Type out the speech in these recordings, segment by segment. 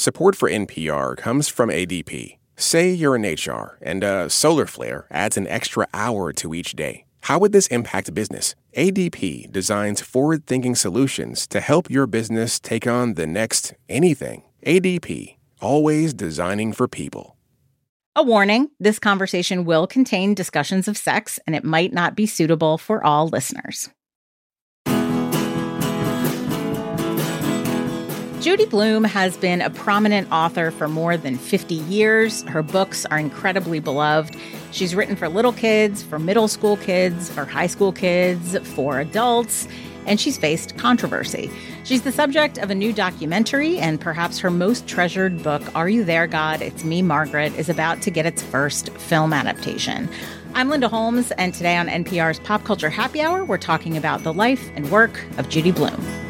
Support for NPR comes from ADP. Say you're in HR and a solar flare adds an extra hour to each day. How would this impact business? ADP designs forward thinking solutions to help your business take on the next anything. ADP, always designing for people. A warning this conversation will contain discussions of sex and it might not be suitable for all listeners. Judy Blume has been a prominent author for more than 50 years. Her books are incredibly beloved. She's written for little kids, for middle school kids, for high school kids, for adults, and she's faced controversy. She's the subject of a new documentary, and perhaps her most treasured book, Are You There, God? It's Me, Margaret, is about to get its first film adaptation. I'm Linda Holmes, and today on NPR's Pop Culture Happy Hour, we're talking about the life and work of Judy Blume.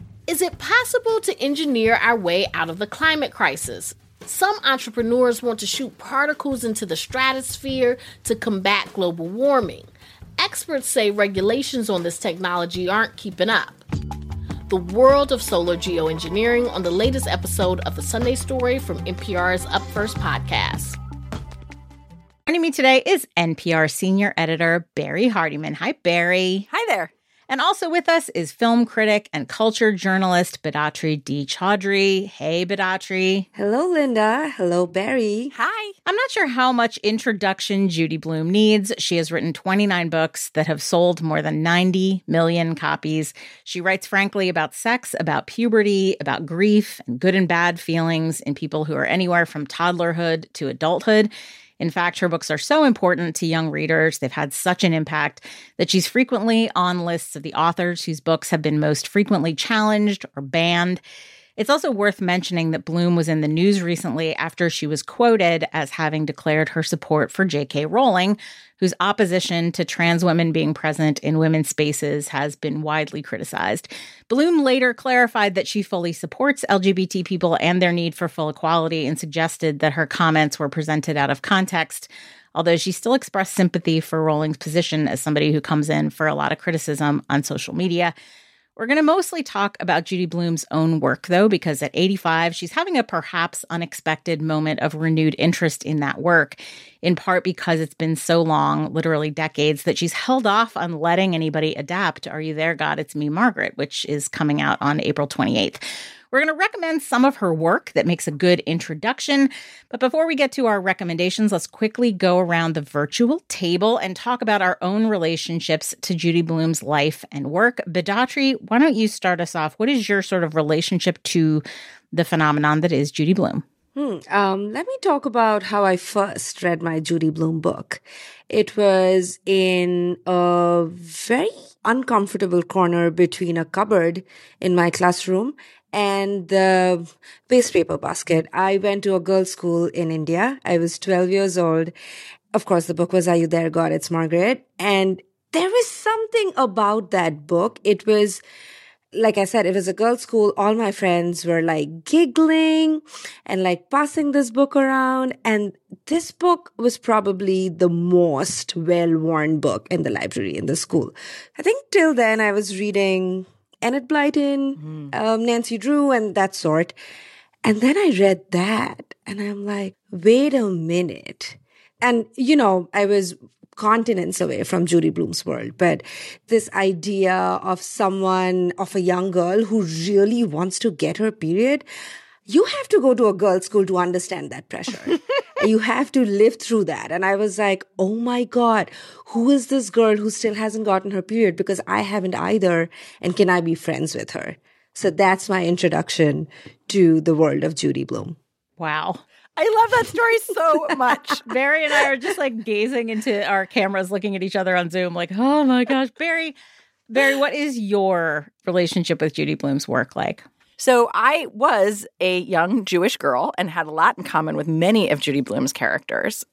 Is it possible to engineer our way out of the climate crisis? Some entrepreneurs want to shoot particles into the stratosphere to combat global warming. Experts say regulations on this technology aren't keeping up. The world of solar geoengineering on the latest episode of the Sunday Story from NPR's Up First podcast. Joining me today is NPR senior editor Barrie Hardymon. Hi, Barrie. Hi there. And also with us is film critic and culture journalist Bedatri D. Choudhury. Hey, Bedatri. Hello, Linda. Hello, Barrie. Hi. I'm not sure how much introduction Judy Blume needs. She has written 29 books that have sold more than 90 million copies. She writes frankly about sex, about puberty, about grief, and good and bad feelings in people who are anywhere from toddlerhood to adulthood. In fact, her books are so important to young readers, they've had such an impact that she's frequently on lists of the authors whose books have been most frequently challenged or banned. It's also worth mentioning that Blume was in the news recently after she was quoted as having declared her support for J.K. Rowling, whose opposition to trans women being present in women's spaces has been widely criticized. Blume later clarified that she fully supports LGBT people and their need for full equality and suggested that her comments were presented out of context although she still expressed sympathy for Rowling's position as somebody who comes in for a lot of criticism on social media. We're going to mostly talk about Judy Blume's own work, though, because at 85, she's having a perhaps unexpected moment of renewed interest in that work, in part because it's been so long, literally decades, that she's held off on letting anybody adapt Are You There, God? It's Me, Margaret, which is coming out on April 28th. We're going to recommend some of her work that makes a good introduction. But before we get to our recommendations, let's quickly go around the virtual table and talk about our own relationships to Judy Blume's life and work. Bedatri, why don't you start us off? What is your sort of relationship to the phenomenon that is Judy Blume? Hmm. Um, let me talk about how I first read my Judy Blume book. It was in a very uncomfortable corner between a cupboard in my classroom and the waste paper basket. I went to a girls' school in India. I was 12 years old. Of course, the book was Are You There, God? It's Margaret. And there was something about that book. It was, like I said, it was a girls' school. All my friends were like giggling and like passing this book around. And this book was probably the most well worn book in the library in the school. I think till then I was reading Enid Blyton, mm. um, Nancy Drew, and that sort. And then I read that and I'm like, wait a minute. And, you know, I was continents away from Judy Blume's world, but this idea of someone, of a young girl who really wants to get her period, you have to go to a girls' school to understand that pressure. you have to live through that. And I was like, oh my God, who is this girl who still hasn't gotten her period? Because I haven't either. And can I be friends with her? So that's my introduction to the world of Judy Blume. Wow. I love that story so much. Barrie and I are just like gazing into our cameras, looking at each other on Zoom, like, oh my gosh, Barrie, Barrie, what is your relationship with Judy Blume's work like? So I was a young Jewish girl and had a lot in common with many of Judy Blume's characters.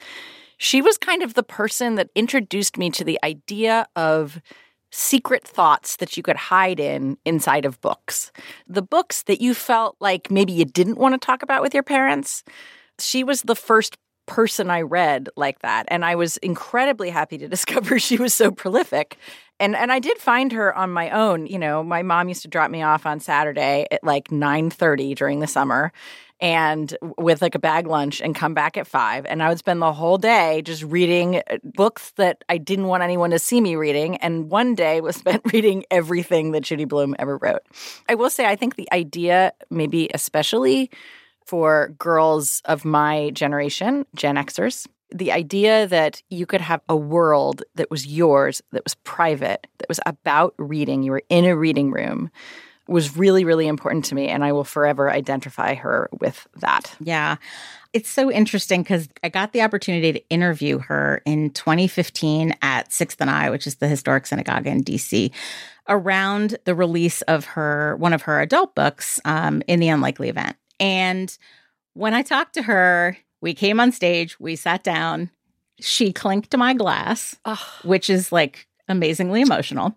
She was kind of the person that introduced me to the idea of secret thoughts that you could hide in inside of books. The books that you felt like maybe you didn't want to talk about with your parents. She was the first person I read like that. And I was incredibly happy to discover she was so prolific. And and I did find her on my own. You know, my mom used to drop me off on Saturday at like 9:30 during the summer and with like a bag lunch and come back at 5 and I would spend the whole day just reading uh, books that I didn't want anyone to see me reading and one day was spent reading everything that Judy Blume ever wrote. I will say I think the idea maybe especially for girls of my generation, Gen Xers, the idea that you could have a world that was yours, that was private, that was about reading, you were in a reading room, was really, really important to me. And I will forever identify her with that. Yeah. It's so interesting because I got the opportunity to interview her in 2015 at Sixth and I, which is the historic synagogue in DC, around the release of her one of her adult books, um, in the unlikely event. And when I talked to her, we came on stage, we sat down, she clinked my glass, which is like amazingly emotional.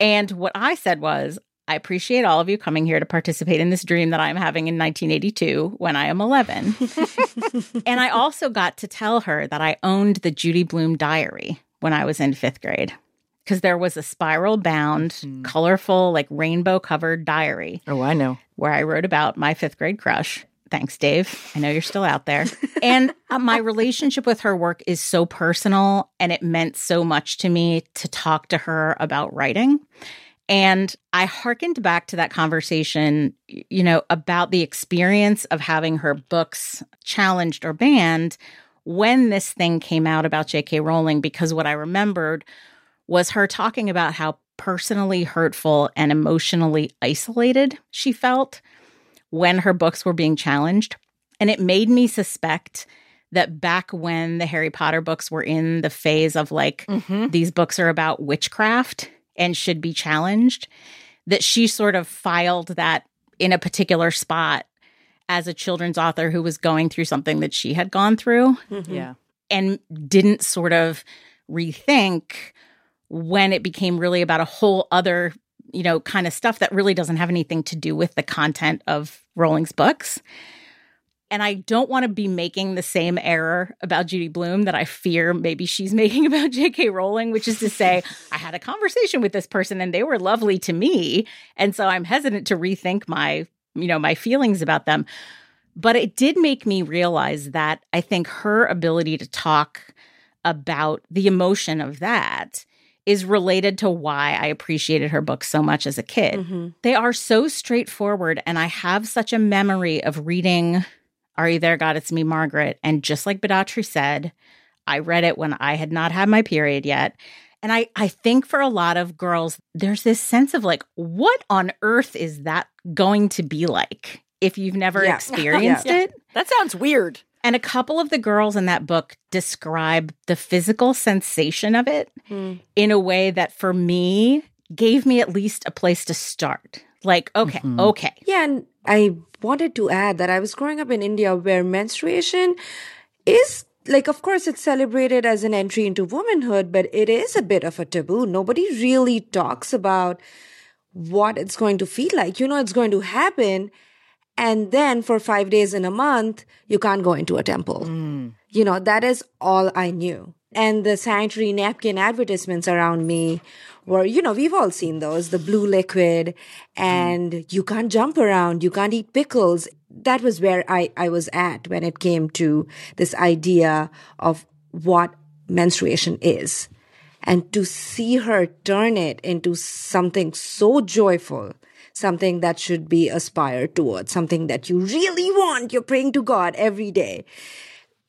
And what I said was, I appreciate all of you coming here to participate in this dream that I'm having in 1982 when I am 11. and I also got to tell her that I owned the Judy Blume diary when I was in fifth grade because there was a spiral bound, mm. colorful, like rainbow covered diary. Oh, I know. Where I wrote about my fifth grade crush. Thanks, Dave. I know you're still out there. and uh, my relationship with her work is so personal, and it meant so much to me to talk to her about writing. And I hearkened back to that conversation, you know, about the experience of having her books challenged or banned when this thing came out about J.K. Rowling, because what I remembered was her talking about how personally hurtful and emotionally isolated she felt when her books were being challenged. And it made me suspect that back when the Harry Potter books were in the phase of like, mm-hmm. these books are about witchcraft and should be challenged, that she sort of filed that in a particular spot as a children's author who was going through something that she had gone through. Mm-hmm. Yeah. And didn't sort of rethink when it became really about a whole other, you know, kind of stuff that really doesn't have anything to do with the content of Rowling's books. And I don't want to be making the same error about Judy Blume that I fear maybe she's making about J.K. Rowling, which is to say, I had a conversation with this person and they were lovely to me. And so I'm hesitant to rethink my, you know, my feelings about them. But it did make me realize that I think her ability to talk about the emotion of that is related to why I appreciated her books so much as a kid. Mm-hmm. They are so straightforward, and I have such a memory of reading are You There, God? It's Me, Margaret. And just like Bedatri said, I read it when I had not had my period yet. And I, I think for a lot of girls, there's this sense of like, what on earth is that going to be like if you've never yeah. experienced yeah. it? That sounds weird. And a couple of the girls in that book describe the physical sensation of it mm. in a way that for me gave me at least a place to start. Like, okay, mm-hmm. okay. Yeah. And I wanted to add that I was growing up in India where menstruation is like, of course, it's celebrated as an entry into womanhood, but it is a bit of a taboo. Nobody really talks about what it's going to feel like. You know, it's going to happen. And then for five days in a month, you can't go into a temple. Mm. You know, that is all I knew. And the sanitary napkin advertisements around me were, you know, we've all seen those, the blue liquid and mm. you can't jump around. You can't eat pickles. That was where I, I was at when it came to this idea of what menstruation is. And to see her turn it into something so joyful something that should be aspired towards, something that you really want. You're praying to God every day.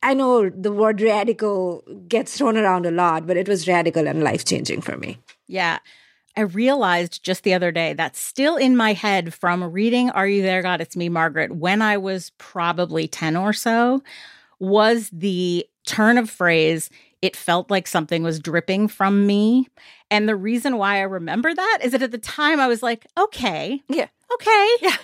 I know the word radical gets thrown around a lot, but it was radical and life changing for me. Yeah. I realized just the other day that's still in my head from reading Are You There, God? It's Me, Margaret, when I was probably 10 or so, was the turn of phrase it felt like something was dripping from me. And the reason why I remember that is that at the time I was like, okay, Yeah. okay. Yeah.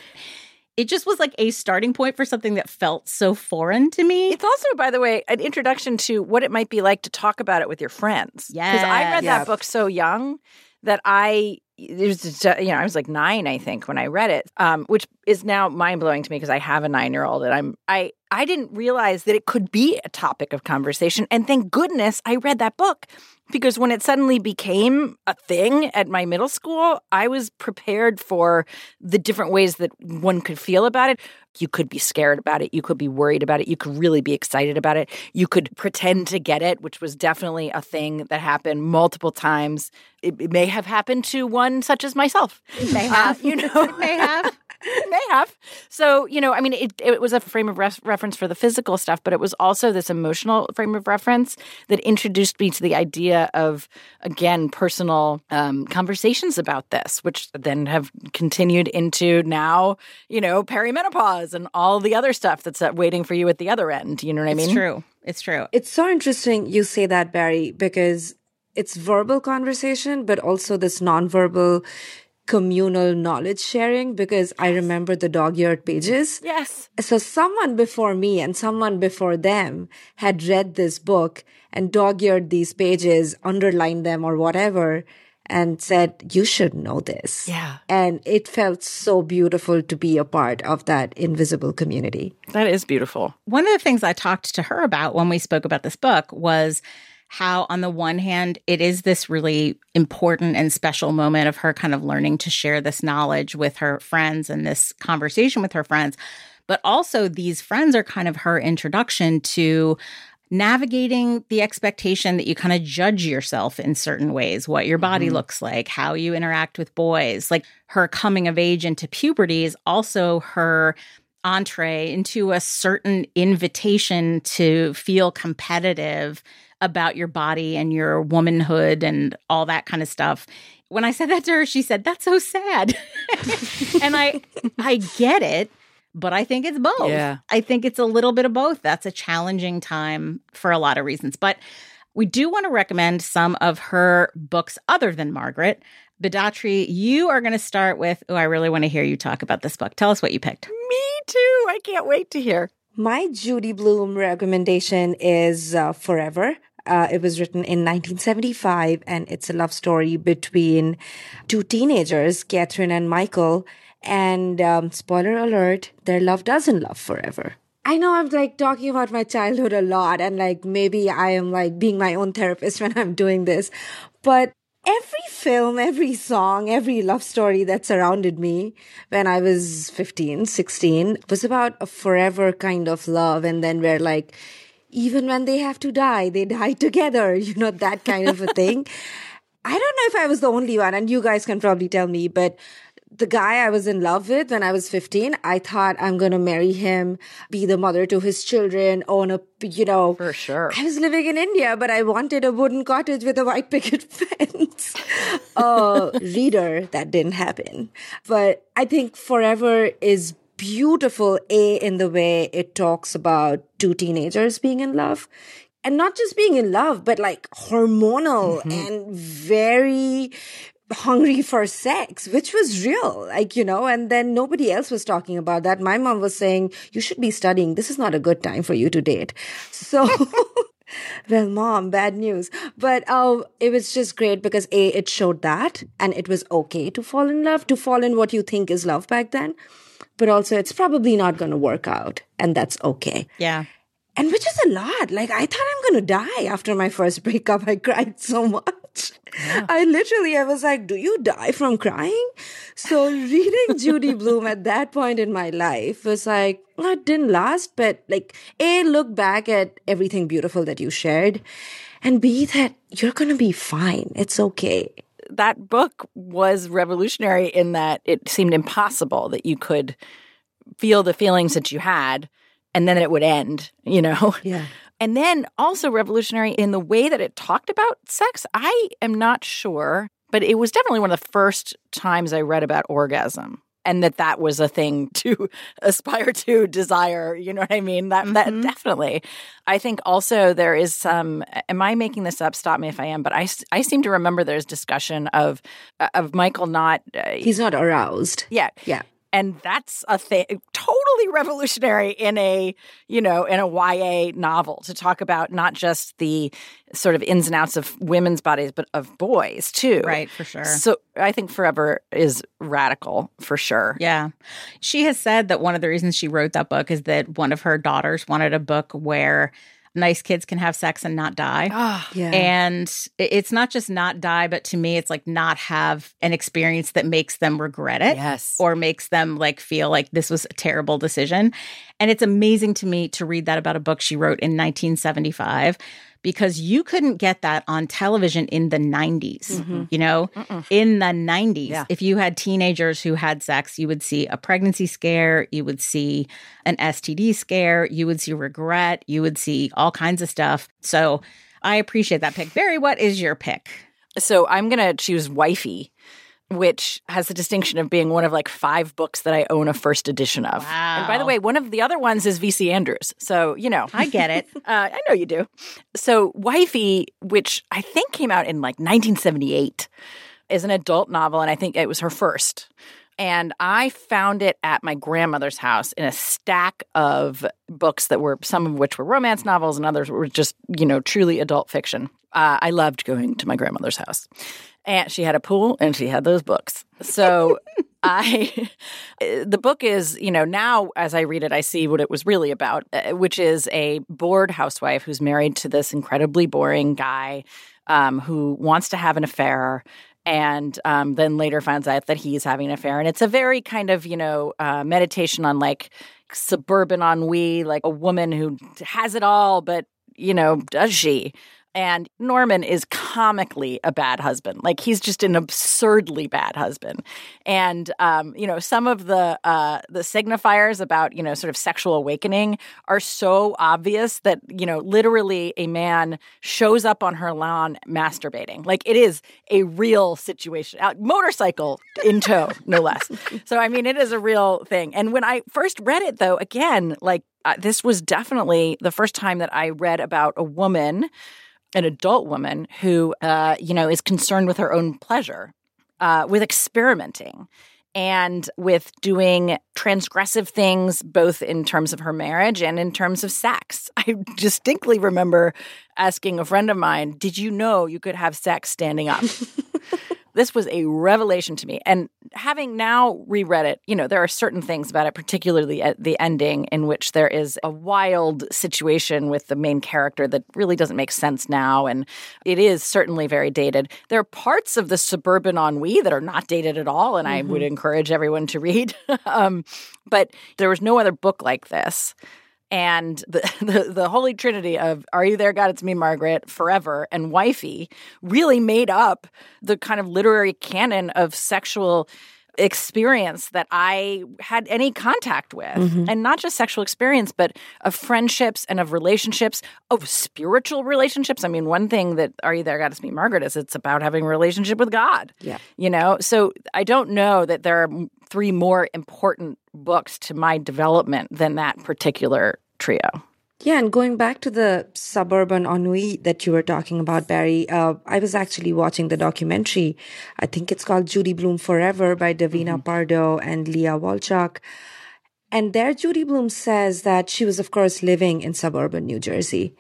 It just was like a starting point for something that felt so foreign to me. It's also, by the way, an introduction to what it might be like to talk about it with your friends. Yeah. Because I read that book so young that I, there's, you know, I was like nine, I think, when I read it, um, which is now mind blowing to me because I have a nine year old and I'm, I, I didn't realize that it could be a topic of conversation. And thank goodness I read that book because when it suddenly became a thing at my middle school, I was prepared for the different ways that one could feel about it. You could be scared about it. You could be worried about it. You could really be excited about it. You could pretend to get it, which was definitely a thing that happened multiple times. It, it may have happened to one such as myself. It May Uh, have. you know, it may have. may have. So, you know, I mean, it, it was a frame of ref- reference for the physical stuff, but it was also this emotional frame of reference that introduced me to the idea of, again, personal um, conversations about this, which then have continued into now, you know, perimenopause and all the other stuff that's uh, waiting for you at the other end. You know what I mean? It's true. It's true. It's so interesting you say that, Barrie, because it's verbal conversation, but also this nonverbal communal knowledge sharing because I remember the dog eared pages. Yes. So someone before me and someone before them had read this book and dog eared these pages, underlined them or whatever, and said, you should know this. Yeah. And it felt so beautiful to be a part of that invisible community. That is beautiful. One of the things I talked to her about when we spoke about this book was how, on the one hand, it is this really important and special moment of her kind of learning to share this knowledge with her friends and this conversation with her friends. But also, these friends are kind of her introduction to navigating the expectation that you kind of judge yourself in certain ways, what your body mm-hmm. looks like, how you interact with boys. Like her coming of age into puberty is also her entree into a certain invitation to feel competitive about your body and your womanhood and all that kind of stuff. When I said that to her, she said, "That's so sad." and I I get it, but I think it's both. Yeah. I think it's a little bit of both. That's a challenging time for a lot of reasons. But we do want to recommend some of her books other than Margaret. Bedatri, you are going to start with, oh, I really want to hear you talk about this book. Tell us what you picked. Me too. I can't wait to hear. My Judy Blume recommendation is uh, Forever. Uh, it was written in 1975, and it's a love story between two teenagers, Catherine and Michael. And um, spoiler alert, their love doesn't love forever. I know I'm like talking about my childhood a lot, and like maybe I am like being my own therapist when I'm doing this, but every film, every song, every love story that surrounded me when I was 15, 16 was about a forever kind of love. And then we're like, even when they have to die, they die together, you know, that kind of a thing. I don't know if I was the only one, and you guys can probably tell me, but the guy I was in love with when I was 15, I thought I'm going to marry him, be the mother to his children, own a, you know. For sure. I was living in India, but I wanted a wooden cottage with a white picket fence. uh, reader, that didn't happen. But I think Forever is beautiful, A, in the way it talks about two teenagers being in love. And not just being in love, but like hormonal and very hungry for sex, which was real, like, you know, and then nobody else was talking about that. My mom was saying, you should be studying. This is not a good time for you to date. So, well, mom, bad news. But uh, it was just great because A, it showed that and it was okay to fall in love, to fall in what you think is love back then. But also, it's probably not going to work out, and that's okay Yeah. and which is a lot. Like I thought I'm gonna die after my first breakup. I cried so much. I literally, I was like, "Do you die from crying?" So reading Judy Blume at that point in my life was like, well, it didn't last, but like, a look back at everything beautiful that you shared, and b that you're gonna be fine. It's okay. that book was revolutionary in that it seemed impossible that you could feel the feelings that you had and then it would end, you know? Yeah. And then also revolutionary in the way that it talked about sex. I am not sure, but it was definitely one of the first times I read about orgasm. and that that was a thing to aspire to desire you know what i mean that that Mhm. definitely i think also there is some am i making this up stop me if i am but i i seem to remember there's discussion of of michael not uh, He's not aroused. yeah Yeah. and that's a thing totally revolutionary in a you know in a YA novel to talk about not just the sort of ins and outs of women's bodies but of boys too Right, for sure. so I think Forever is radical for sure. Yeah. She has said that one of the reasons she wrote that book is that one of her daughters wanted a book where nice kids can have sex and not die. Ah, Yeah. And it's not just not die, but to me, it's like not have an experience that makes them regret it yes. or makes them like feel like this was a terrible decision. And it's amazing to me to read that about a book she wrote in 1975 because you couldn't get that on television in the 90s. Mhm. You know, Mm-mm. in the 90s, Yeah. if you had teenagers who had sex, you would see a pregnancy scare, you would see an STD scare, you would see regret, you would see all kinds of stuff. So I appreciate that pick. Barrie, what is your pick? So I'm going to choose Wifey, which has the distinction of being one of like five books that I own a first edition of. And by the way, one of the other ones is VC Andrews. So, you know, I get it. uh, I know you do. So, Wifey, which I think came out in like 1978, is an adult novel, and I think it was her first. And I found it at my grandmother's house in a stack of books that were some of which were romance novels and others were just, you know, truly adult fiction. Uh, I loved going to my grandmother's house. And she had a pool and she had those books. So I, the book is, you know, now as I read it, I see what it was really about, uh, which is a bored housewife who's married to this incredibly boring guy um, who wants to have an affair and um, then later finds out that he's having an affair. And it's a very kind of, you know, uh, meditation on like suburban ennui, like a woman who has it all, but, you know, does she? And Norman is comically a bad husband. Like he's just an absurdly bad husband. And um, you know, some of the uh the signifiers about, you know, sort of sexual awakening are so obvious that, you know, literally a man shows up on her lawn masturbating. Like it is a real situation. Uh, motorcycle in tow, no less. So I mean, it is a real thing. And when I first read it though, again, like uh, this was definitely the first time that I read about a woman an adult woman who, uh, you know, is concerned with her own pleasure, uh, with experimenting, and with doing transgressive things, both in terms of her marriage and in terms of sex. I distinctly remember asking a friend of mine, "Did you know you could have sex standing up?" this was a revelation to me. And having now reread it, you know, there are certain things about it, particularly at the ending, in which there is a wild situation with the main character that really doesn't make sense now. And it is certainly very dated. There are parts of the suburban ennui that are not dated at all. And I would encourage everyone to read. um, but there was no other book like this and the, the the holy trinity of "Are you there, God? It's me, Margaret," forever, and wifey really made up the kind of literary canon of sexual experience that I had any contact with, mm-hmm. and not just sexual experience, but of friendships and of relationships, of spiritual relationships. I mean, one thing that "Are you there, God? It's me, Margaret" is it's about having a relationship with God. Yeah. you know. So I don't know that there are three more important books to my development than that particular trio. Yeah, and going back to the suburban ennui that you were talking about, Barrie, uh, I was actually watching the documentary. I think it's called Judy Blume Forever by Davina Pardo and Leah Wolchok. And there, Judy Blume says that she was, of course, living in suburban New Jersey.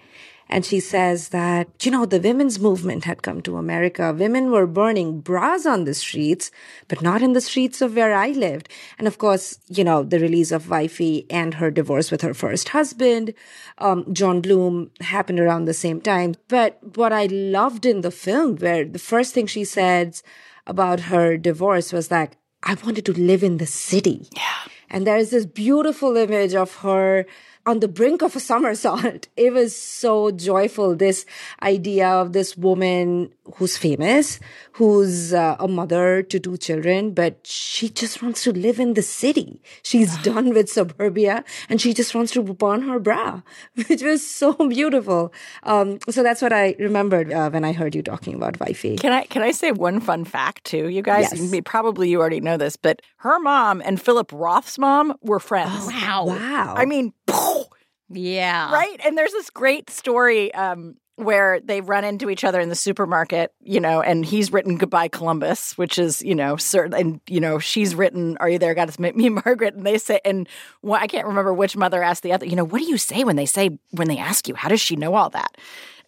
And she says that, you know, the women's movement had come to America. Women were burning bras on the streets, but not in the streets of where I lived. And of course, you know, the release of Wifey and her divorce with her first husband, um, John Blume, happened around the same time. But what I loved in the film, where the first thing she said about her divorce was like, I wanted to live in the city. Yeah. And there's this beautiful image of her on the brink of a somersault. It was so joyful. This idea of this woman who's famous, who's uh, a mother to two children, but she just wants to live in the city. She's done with suburbia and she just wants to burn her bra, which was so beautiful. Um, so that's what I remembered uh, when I heard you talking about wifey. Can I can I say one fun fact too, you guys? Yes. Probably you already know this, but her mom and Philip Roth's mom were friends. Wow. Wow. I mean, Yeah. right? And there's this great story um, where they run into each other in the supermarket, you know, and he's written "Goodbye Columbus," which is, you know, certain, and you know, she's written "Are You There, God? It's Me, Margaret," and they say, and well, I can't remember which mother asked the other, you know, what do you say when they say when they ask you, how does she know all that?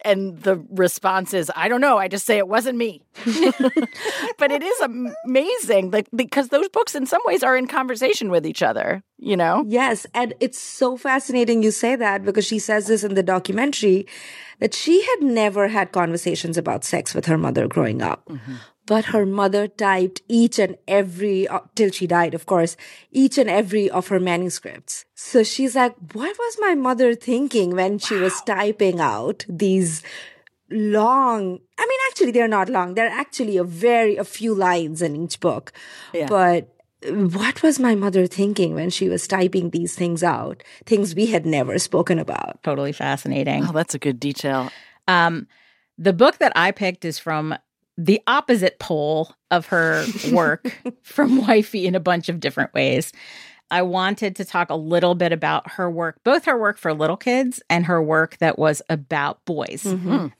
And the response is, I don't know. I just say it wasn't me. but it is amazing like, because those books, in some ways, are in conversation with each other, you know? Yes, and it's so fascinating you say that because she says this in the documentary that she had never had conversations about sex with her mother growing up. Mm-hmm. But her mother typed each and every, uh, till she died, of course, each and every of her manuscripts. So she's like, what was my mother thinking when she was typing out these long, I mean, actually, they're not long. They're actually a very, a few lines in each book. Yeah. But what was my mother thinking when she was typing these things out? Things we had never spoken about. Totally fascinating. Oh, that's a good detail. Um, the book that I picked is from the opposite pole of her work from Wifey in a bunch of different ways. I wanted to talk a little bit about her work, both her work for little kids and her work that was about boys,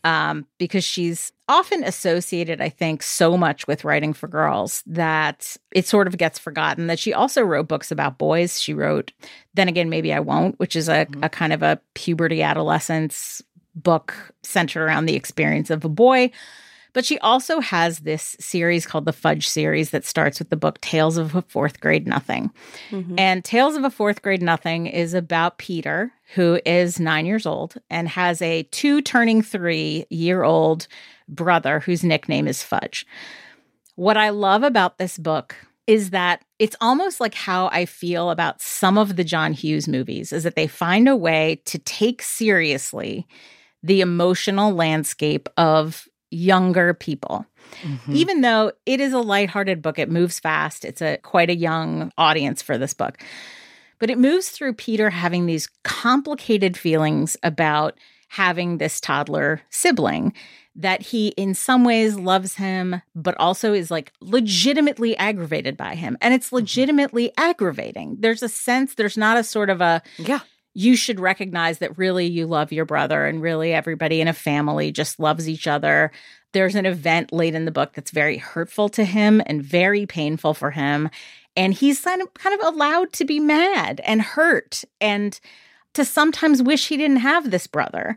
um, because she's often associated, I think, so much with writing for girls that it sort of gets forgotten that she also wrote books about boys. She wrote, Then Again, Maybe I Won't, which is a, a kind of a puberty adolescence book centered around the experience of a boy. But she also has this series called the Fudge series that starts with the book Tales of a Fourth Grade Nothing. Mm-hmm. And Tales of a Fourth Grade Nothing is about Peter, who is nine years old and has a two turning three year old brother whose nickname is Fudge. What I love about this book is that it's almost like how I feel about some of the John Hughes movies is that they find a way to take seriously the emotional landscape of younger people. Mm-hmm. Even though it is a lighthearted book, it moves fast. It's a quite a young audience for this book. But it moves through Peter having these complicated feelings about having this toddler sibling that he in some ways loves him but also is like legitimately aggravated by him and it's mm-hmm. legitimately aggravating there's a sense there's not a sort of a Yeah. You should recognize that really you love your brother and really everybody in a family just loves each other. There's an event late in the book that's very hurtful to him and very painful for him. And he's kind of, allowed to be mad and hurt and to sometimes wish he didn't have this brother.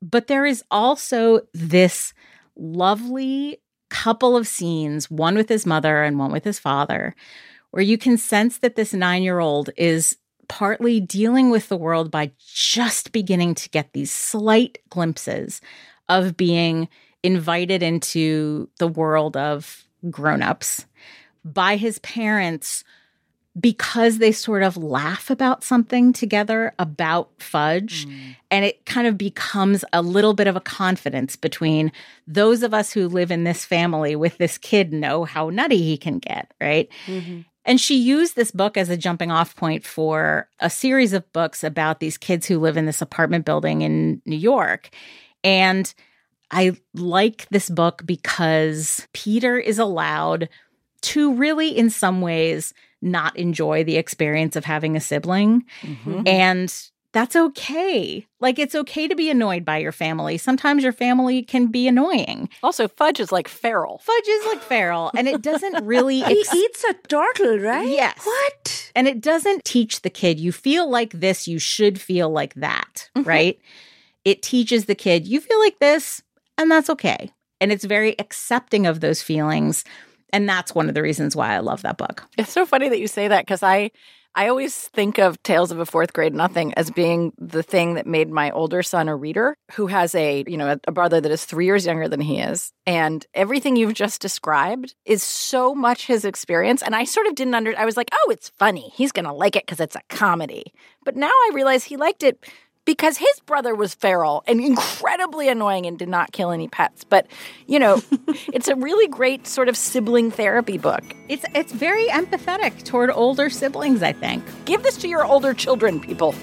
But there is also this lovely couple of scenes, one with his mother and one with his father, where you can sense that this nine year old is partly dealing with the world by just beginning to get these slight glimpses of being invited into the world of grown-ups by his parents because they sort of laugh about something together about fudge. Hmm. And it kind of becomes a little bit of a confidence between those of us who live in this family with this kid know how nutty he can get right mm-hmm. And she used this book as a jumping off point for a series of books about these kids who live in this apartment building in New York. And I like this book because Peter is allowed to really, in some ways, not enjoy the experience of having a sibling. Mm-hmm. And that's okay. Like, it's okay to be annoyed by your family. Sometimes your family can be annoying. Also, Fudge is like feral. Fudge is like feral, and it doesn't really. He eats a turtle, right? Yes. What? And it doesn't teach the kid, you feel like this, you should feel like that, mm-hmm. right? It teaches the kid, you feel like this, and that's okay. And it's very accepting of those feelings. And that's one of the reasons why I love that book. It's so funny that you say that because I, I always think of Tales of a Fourth Grade Nothing as being the thing that made my older son a reader who has a, you know, a, brother that is three years younger than he is. And everything you've just described is so much his experience. And I sort of didn't under, I was like, oh, it's funny. He's going to like it because it's a comedy. But now I realize he liked it because his brother was feral and incredibly annoying and did not kill any pets. But, you know, it's a really great sort of sibling therapy book. It's it's very empathetic toward older siblings, I think. Give this to your older children, people.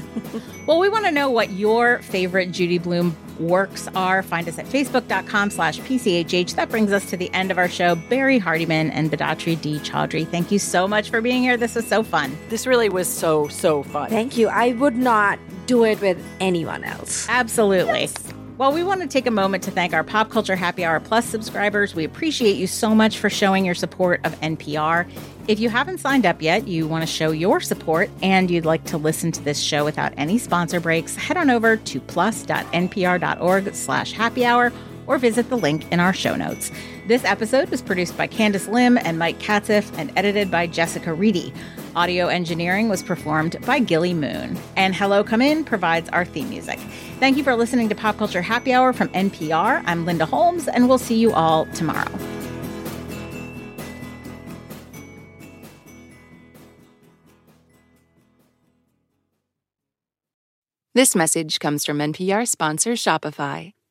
well, we want to know what your favorite Judy Blume works are. Find us at facebook.com slash PCHH. That brings us to the end of our show. Barrie Hardymon and Bedatri D. Choudhury, thank you so much for being here. This was so fun. This really was so, so fun. Thank you. I would not do it with anyone else. Absolutely. Yes. Well, we want to take a moment to thank our Pop Culture Happy Hour Plus subscribers. We appreciate you so much for showing your support of NPR. If you haven't signed up yet, you want to show your support, and you'd like to listen to this show without any sponsor breaks, head on over to plus.npr.org slash happy hour or visit the link in our show notes. This episode was produced by Candice Lim and Mike Katzif and edited by Jessica Reedy. Audio engineering was performed by Gilly Moon. And Hello Come In provides our theme music. Thank you for listening to Pop Culture Happy Hour from NPR. I'm Linda Holmes, and we'll see you all tomorrow. This message comes from NPR sponsor Shopify.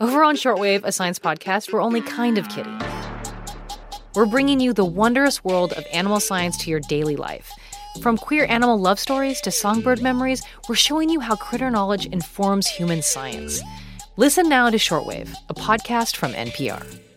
Over on Shortwave, a science podcast, we're only kind of kidding. We're bringing you the wondrous world of animal science to your daily life. From queer animal love stories to songbird memories, we're showing you how critter knowledge informs human science. Listen now to Shortwave, a podcast from NPR.